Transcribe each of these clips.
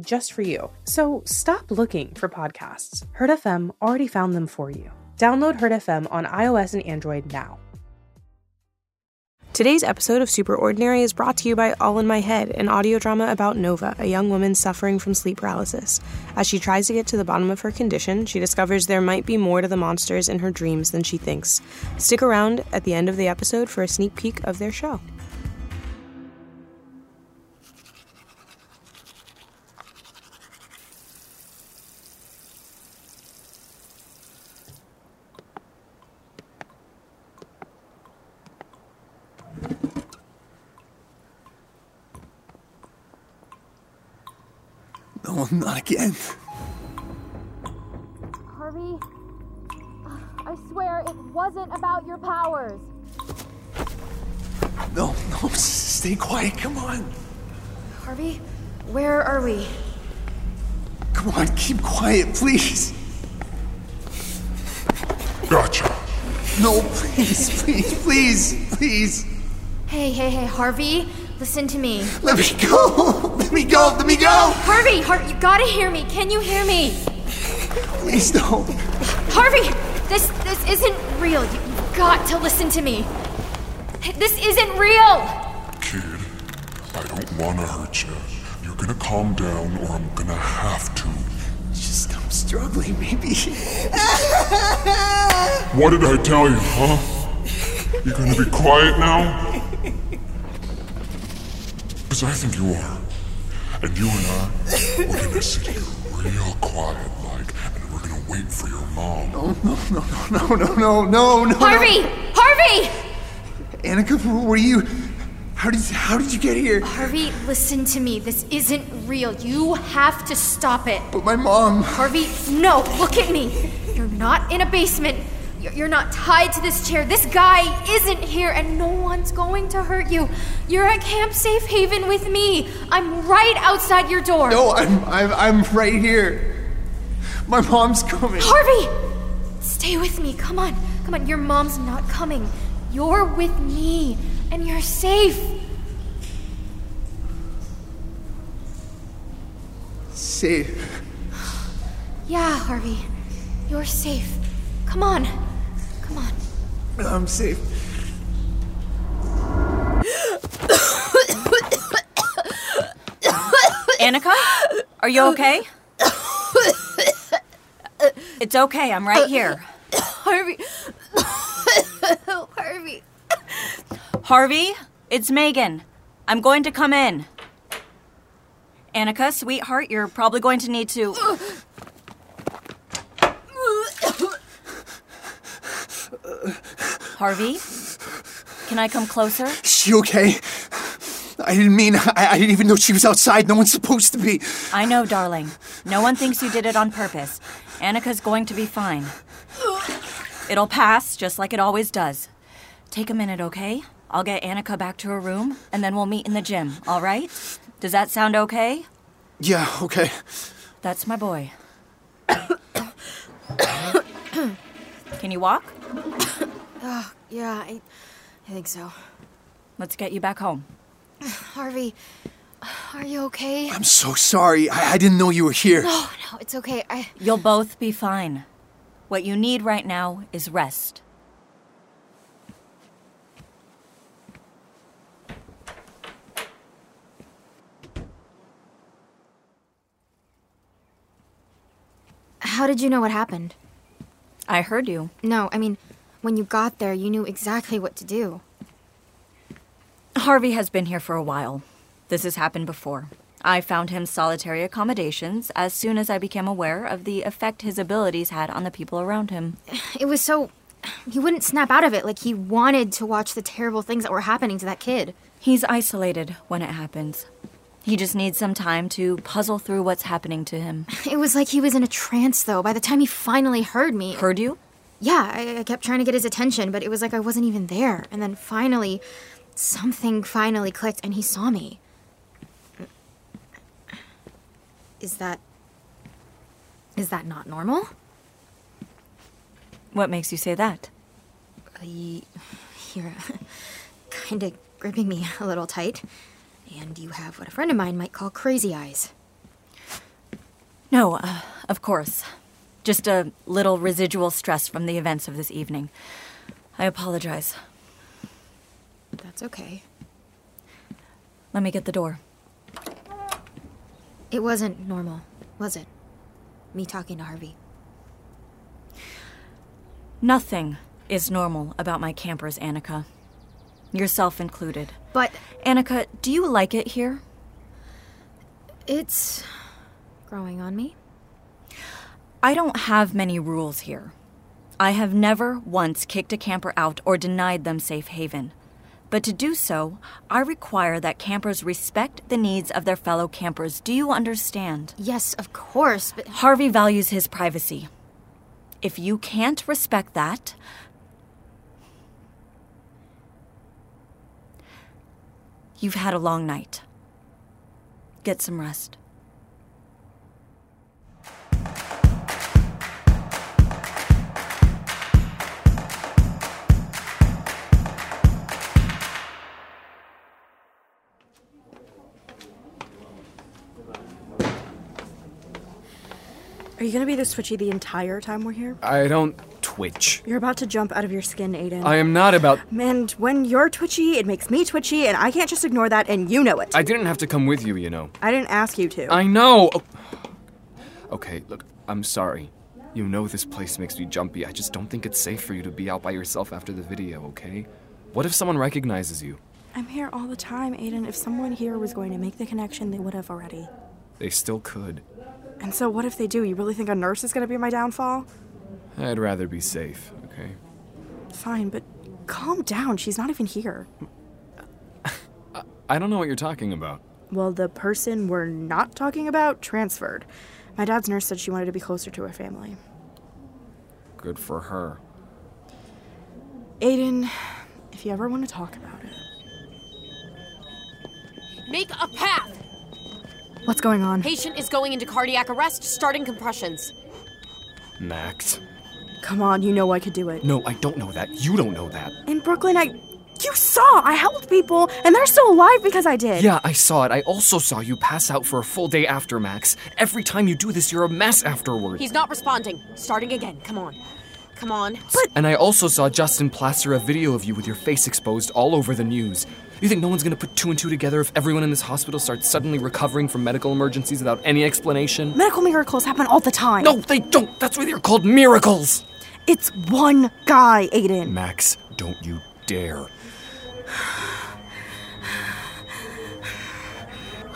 just for you. So stop looking for podcasts. Heard FM already found them for you. Download Heard FM on iOS and Android now. Today's episode of Super Ordinary is brought to you by All in My Head, an audio drama about Nova, a young woman suffering from sleep paralysis. As she tries to get to the bottom of her condition, she discovers there might be more to the monsters in her dreams than she thinks. Stick around at the end of the episode for a sneak peek of their show. No, not again. Harvey, I swear it wasn't about your powers. No, no, stay quiet. Come on. Harvey, where are we? Come on, keep quiet, please. Gotcha. No, please, please, please, please. Hey, hey, hey, Harvey, listen to me. Let me go. Let me go. Let me go. Harvey, Har- you gotta hear me. Can you hear me? Please don't. Harvey, this this isn't real. You, you've got to listen to me. This isn't real. Kid, I don't wanna hurt you. You're gonna calm down or I'm gonna have to. Just I'm struggling, maybe. What did I tell you, huh? You're gonna be quiet now? Because I think you are. And you and I, we're gonna sit here real quiet like, and we're gonna wait for your mom. Oh, no, no, no, no, no, no, no. Harvey, Harvey, Annika, where were you? How did how did you get here? Harvey, listen to me. This isn't real. You have to stop it. But my mom. Harvey, no, look at me. You're not in a basement. You're not tied to this chair. This guy isn't here, and no one's going to hurt you. You're at Camp Safe Haven with me. I'm right outside your door. No, I'm I'm I'm right here. My mom's coming. Harvey! Stay with me. Come on. Come on. Your mom's not coming. You're with me, and you're safe. Safe. Yeah, Harvey. You're safe. Come on. Come on. I'm safe. Annika? Are you okay? It's okay, I'm right here. Harvey. Harvey. Harvey, it's Megan. I'm going to come in. Annika, sweetheart, you're probably going to need to. Harvey, can I come closer? She okay? I didn't mean. I, I didn't even know she was outside. No one's supposed to be. I know, darling. No one thinks you did it on purpose. Annika's going to be fine. It'll pass, just like it always does. Take a minute, okay? I'll get Annika back to her room, and then we'll meet in the gym, all right? Does that sound okay? Yeah. Okay. That's my boy. Can you walk? Yeah, I, I think so. Let's get you back home. Harvey, are you okay? I'm so sorry. I, I didn't know you were here. No, no, it's okay. I. You'll both be fine. What you need right now is rest. How did you know what happened? I heard you. No, I mean, when you got there, you knew exactly what to do. Harvey has been here for a while. This has happened before. I found him solitary accommodations as soon as I became aware of the effect his abilities had on the people around him. It was so. He wouldn't snap out of it like he wanted to watch the terrible things that were happening to that kid. He's isolated when it happens. He just needs some time to puzzle through what's happening to him. It was like he was in a trance, though. By the time he finally heard me, Heard you? Yeah, I, I kept trying to get his attention, but it was like I wasn't even there. And then finally, something finally clicked, and he saw me. Is that. Is that not normal? What makes you say that? Y- You're kind of gripping me a little tight. And you have what a friend of mine might call crazy eyes. No, uh, of course. Just a little residual stress from the events of this evening. I apologize. That's okay. Let me get the door. It wasn't normal, was it? Me talking to Harvey. Nothing is normal about my campers, Annika. Yourself included. But Annika, do you like it here? it's growing on me. I don't have many rules here. I have never once kicked a camper out or denied them safe haven. But to do so, I require that campers respect the needs of their fellow campers. Do you understand? Yes, of course, but Harvey values his privacy. If you can't respect that, you've had a long night. Get some rest. You gonna be this twitchy the entire time we're here? I don't twitch. You're about to jump out of your skin, Aiden. I am not about. And when you're twitchy, it makes me twitchy, and I can't just ignore that, and you know it. I didn't have to come with you, you know. I didn't ask you to. I know! Oh. Okay, look, I'm sorry. You know this place makes me jumpy. I just don't think it's safe for you to be out by yourself after the video, okay? What if someone recognizes you? I'm here all the time, Aiden. If someone here was going to make the connection, they would have already. They still could. And so, what if they do? You really think a nurse is gonna be my downfall? I'd rather be safe, okay? Fine, but calm down. She's not even here. I don't know what you're talking about. Well, the person we're not talking about transferred. My dad's nurse said she wanted to be closer to her family. Good for her. Aiden, if you ever want to talk about it. Make a path! What's going on? Patient is going into cardiac arrest, starting compressions. Max. Come on, you know I could do it. No, I don't know that. You don't know that. In Brooklyn, I. You saw! I helped people, and they're still alive because I did! Yeah, I saw it. I also saw you pass out for a full day after, Max. Every time you do this, you're a mess afterward. He's not responding. Starting again. Come on. Come on. But. And I also saw Justin plaster a video of you with your face exposed all over the news. You think no one's gonna put two and two together if everyone in this hospital starts suddenly recovering from medical emergencies without any explanation? Medical miracles happen all the time. No, they don't! That's why they're called miracles! It's one guy, Aiden. Max, don't you dare.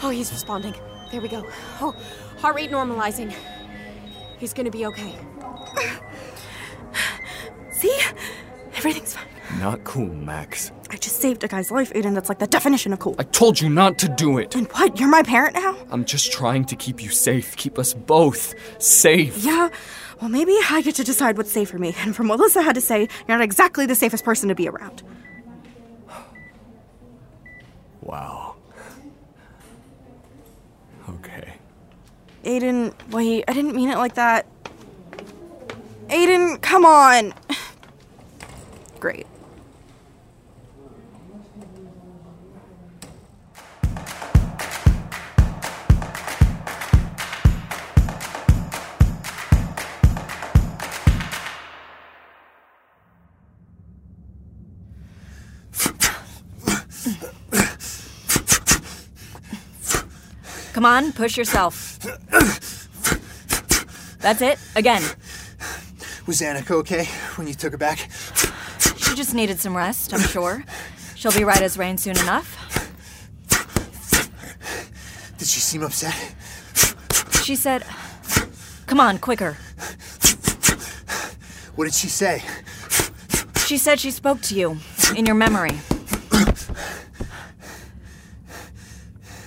Oh, he's responding. There we go. Oh, heart rate normalizing. He's gonna be okay. See? Everything's fine. Not cool, Max. I just saved a guy's life, Aiden. That's like the definition of cool. I told you not to do it. And what? You're my parent now? I'm just trying to keep you safe, keep us both safe. Yeah. Well, maybe I get to decide what's safe for me. And from what Alyssa had to say, you're not exactly the safest person to be around. Wow. Okay. Aiden, wait, I didn't mean it like that. Aiden, come on. Great. Come on, push yourself. That's it. Again. Was Annika okay when you took her back? She just needed some rest, I'm sure. She'll be right as rain soon enough. Did she seem upset? She said, Come on, quicker. What did she say? She said she spoke to you in your memory.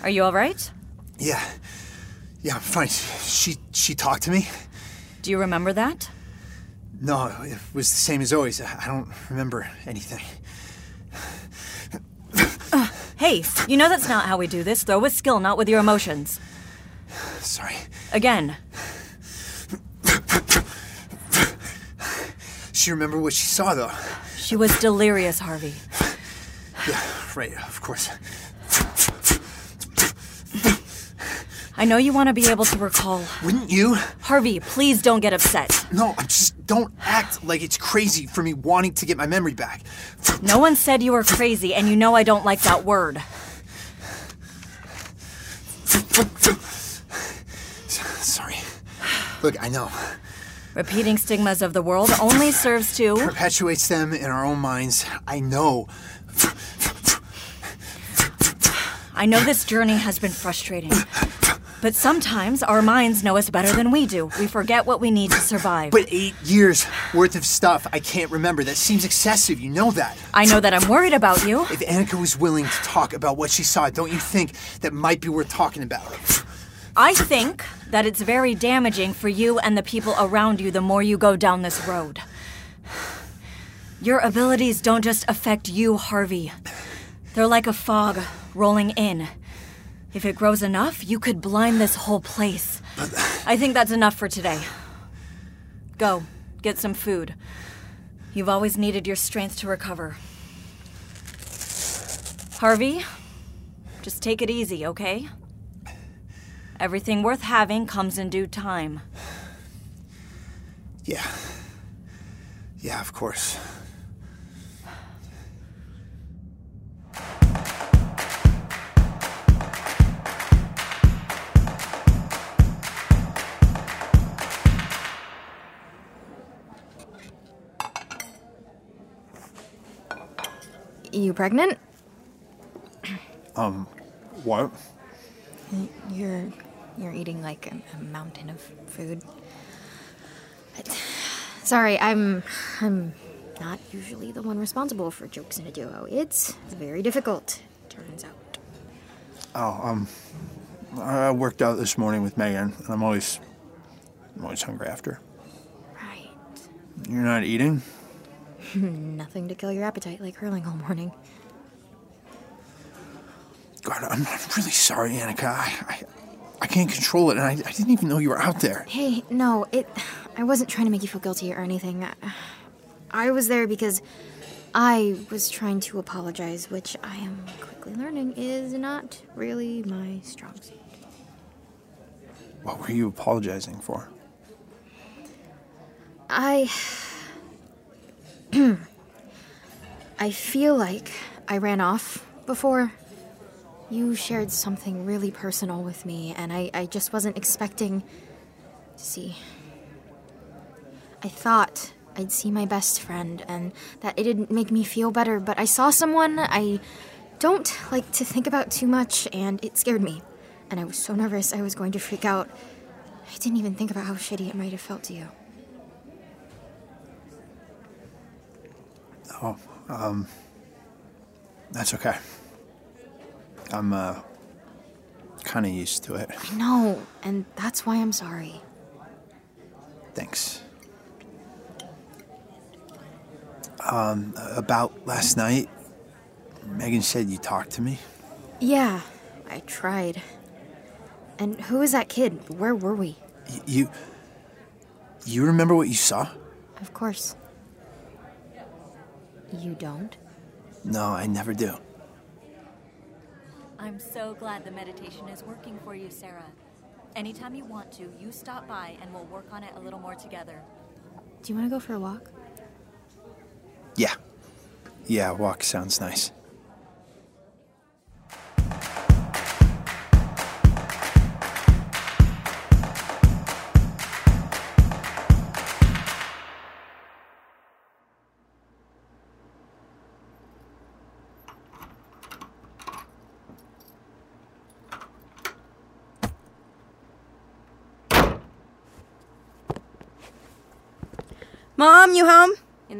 Are you all right? Yeah. Yeah, I'm fine. She she talked to me? Do you remember that? No, it was the same as always. I don't remember anything. Hey, you know that's not how we do this. Throw with skill, not with your emotions. Sorry. Again. She remembered what she saw, though. She was delirious, Harvey. Yeah, right, of course. I know you want to be able to recall. Wouldn't you? Harvey, please don't get upset. No, I'm just. Don't act like it's crazy for me wanting to get my memory back. No one said you were crazy, and you know I don't like that word. Sorry. Look, I know. Repeating stigmas of the world only serves to. Perpetuates them in our own minds. I know. I know this journey has been frustrating. But sometimes our minds know us better than we do. We forget what we need to survive. But eight years worth of stuff I can't remember. That seems excessive. You know that. I know that I'm worried about you. If Annika was willing to talk about what she saw, don't you think that might be worth talking about? I think that it's very damaging for you and the people around you the more you go down this road. Your abilities don't just affect you, Harvey. They're like a fog rolling in. If it grows enough, you could blind this whole place. I think that's enough for today. Go, get some food. You've always needed your strength to recover. Harvey, just take it easy, okay? Everything worth having comes in due time. Yeah. Yeah, of course. You pregnant? Um, what? You're you're eating like a, a mountain of food. Sorry, I'm I'm not usually the one responsible for jokes in a duo. It's very difficult, turns out. Oh, um, I worked out this morning with Megan, and I'm always, I'm always hungry after. Right. You're not eating? Nothing to kill your appetite like hurling all morning. God, I'm, I'm really sorry, Annika. I, I, I can't control it, and I, I didn't even know you were out there. Hey, no, it. I wasn't trying to make you feel guilty or anything. I, I was there because I was trying to apologize, which I am quickly learning is not really my strong suit. What were you apologizing for? I. I feel like I ran off before. You shared something really personal with me, and I, I just wasn't expecting to see. I thought I'd see my best friend, and that it'd make me feel better, but I saw someone I don't like to think about too much, and it scared me. And I was so nervous I was going to freak out. I didn't even think about how shitty it might have felt to you. Oh, um, that's okay. I'm, uh, kind of used to it. I know, and that's why I'm sorry. Thanks. Um, about last night, Megan said you talked to me. Yeah, I tried. And who is that kid? Where were we? Y- you. You remember what you saw? Of course. You don't? No, I never do. I'm so glad the meditation is working for you, Sarah. Anytime you want to, you stop by and we'll work on it a little more together. Do you want to go for a walk? Yeah. Yeah, walk sounds nice.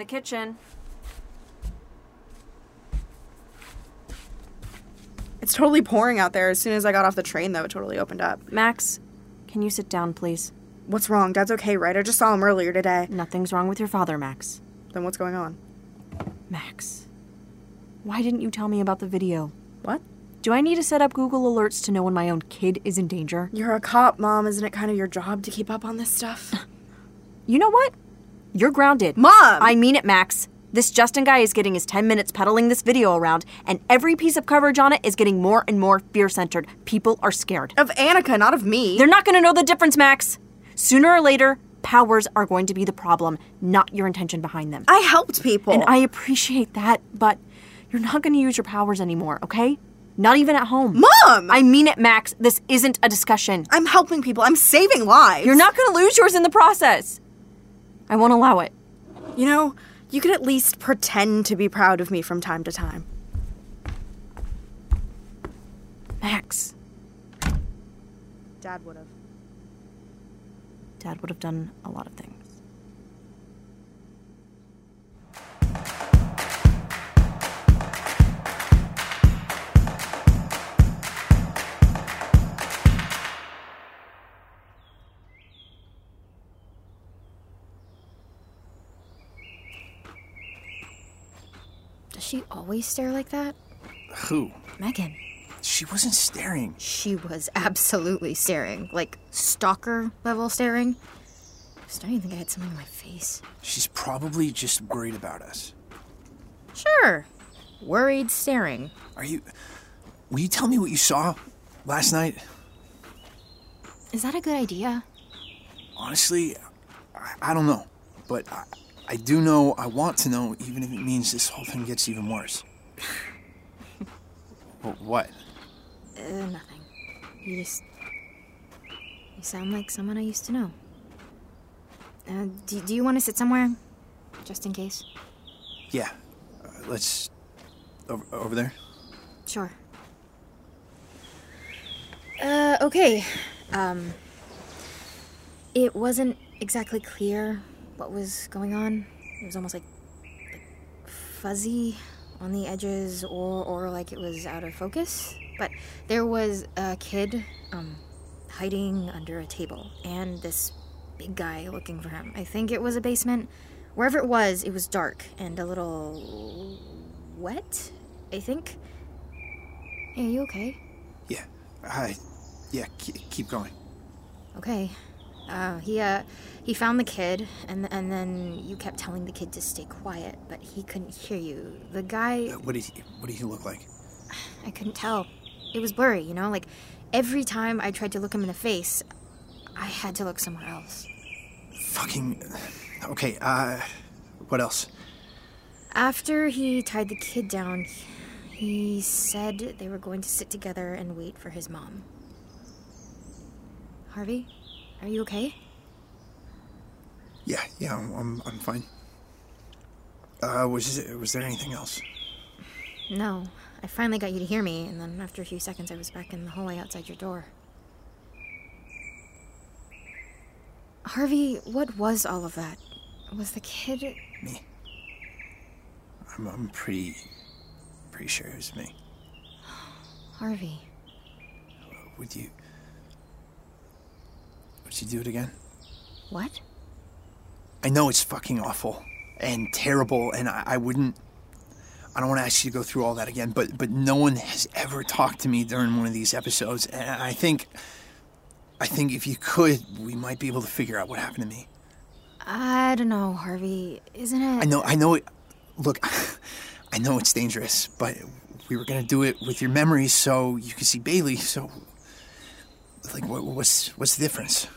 Kitchen. It's totally pouring out there. As soon as I got off the train, though, it totally opened up. Max, can you sit down, please? What's wrong? Dad's okay, right? I just saw him earlier today. Nothing's wrong with your father, Max. Then what's going on? Max, why didn't you tell me about the video? What? Do I need to set up Google alerts to know when my own kid is in danger? You're a cop, Mom. Isn't it kind of your job to keep up on this stuff? You know what? You're grounded. Mom! I mean it, Max. This Justin guy is getting his 10 minutes peddling this video around, and every piece of coverage on it is getting more and more fear centered. People are scared. of Annika, not of me. They're not going to know the difference, Max. Sooner or later, powers are going to be the problem, not your intention behind them. I helped people. And I appreciate that, but you're not going to use your powers anymore, okay? Not even at home. Mom! I mean it, Max. This isn't a discussion. I'm helping people. I'm saving lives. You're not going to lose yours in the process. I won't allow it. You know, you could at least pretend to be proud of me from time to time. Max, Dad would have. Dad would have done a lot of things. She always stare like that? Who? Megan. She wasn't staring. She was absolutely staring. Like, stalker level staring. I starting to think I had something in my face. She's probably just worried about us. Sure. Worried staring. Are you. Will you tell me what you saw last night? Is that a good idea? Honestly, I, I don't know. But I, I do know I want to know, even if it means this whole thing gets even worse. Wh- what? Uh, nothing. You just. You sound like someone I used to know. Uh, do, do you want to sit somewhere? Just in case? Yeah. Uh, let's. Over, over there? Sure. Uh, okay. Um. It wasn't exactly clear what was going on. It was almost like, like fuzzy on the edges, or or like it was out of focus. But there was a kid, um, hiding under a table, and this big guy looking for him. I think it was a basement. Wherever it was, it was dark and a little wet. I think. Hey, are you okay? Yeah. I. Yeah, keep going. Okay. Uh, he uh, he found the kid, and and then you kept telling the kid to stay quiet, but he couldn't hear you. The guy, Uh, What did he, what did he look like? I couldn't tell. It was blurry, you know. Like every time I tried to look him in the face, I had to look somewhere else. Fucking. Okay, uh. What else? After he tied the kid down, he said they were going to sit together and wait for his mom. Harvey, are you okay? Yeah, yeah, I'm, I'm, I'm fine. Uh, was, was there anything else? No. I finally got you to hear me, and then after a few seconds, I was back in the hallway outside your door. Harvey, what was all of that? Was the kid. Me. I'm, I'm pretty. pretty sure it was me. Harvey. Would you. Would you do it again? What? I know it's fucking awful and terrible, and I, I wouldn't. I don't want to ask you to go through all that again, but but no one has ever talked to me during one of these episodes, and I think. I think if you could, we might be able to figure out what happened to me. I don't know, Harvey. Isn't it? I know, I know. It, look, I know it's dangerous, but we were gonna do it with your memories, so you could see Bailey. So, like, what, what's what's the difference?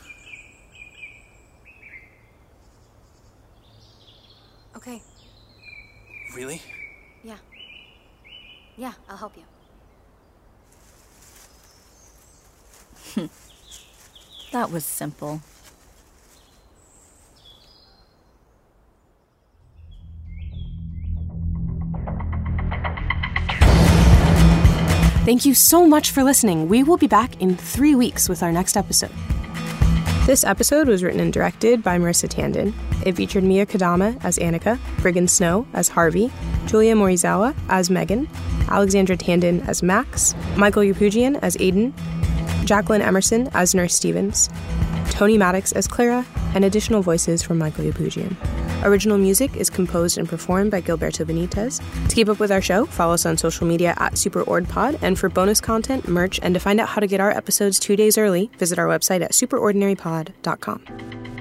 Okay. Really? Yeah. Yeah, I'll help you. That was simple. Thank you so much for listening. We will be back in three weeks with our next episode. This episode was written and directed by Marissa Tandon. It featured Mia Kadama as Annika, Briggon Snow as Harvey, Julia Morizawa as Megan, Alexandra Tandon as Max, Michael Yapugian as Aiden, Jacqueline Emerson as Nurse Stevens, Tony Maddox as Clara, and additional voices from Michael Yapugian. Original music is composed and performed by Gilberto Benitez. To keep up with our show, follow us on social media at SuperOrdPod, and for bonus content, merch, and to find out how to get our episodes two days early, visit our website at superordinarypod.com.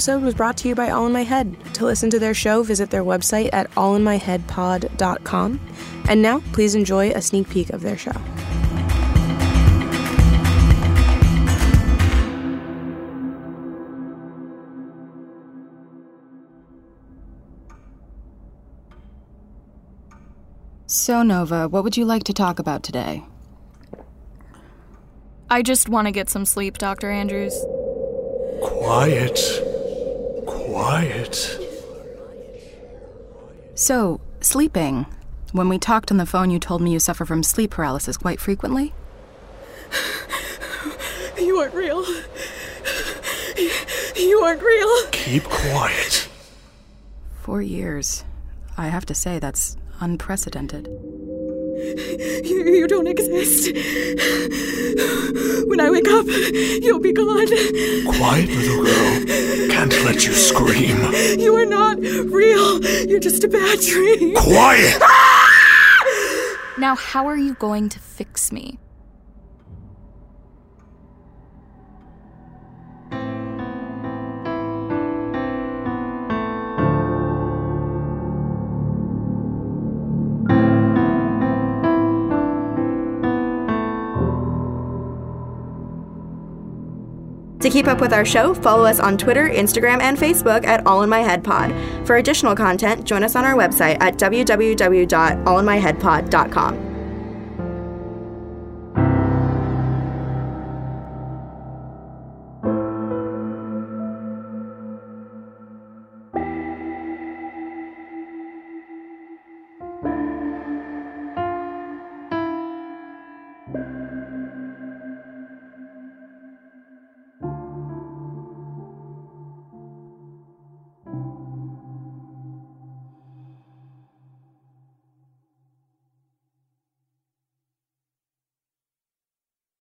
episode was brought to you by All in My Head. To listen to their show, visit their website at allinmyheadpod.com. And now, please enjoy a sneak peek of their show. So, Nova, what would you like to talk about today? I just want to get some sleep, Dr. Andrews. Quiet. Quiet. So, sleeping. When we talked on the phone, you told me you suffer from sleep paralysis quite frequently. You aren't real. You aren't real. Keep quiet. Four years. I have to say, that's unprecedented. You, you don't exist. When I wake up, you'll be gone. Quiet, little girl. Can't let you scream. You are not real. You're just a bad dream. Quiet! Ah! Now, how are you going to fix me? To keep up with our show, follow us on Twitter, Instagram, and Facebook at All in My Head Pod. For additional content, join us on our website at www.allinmyheadpod.com.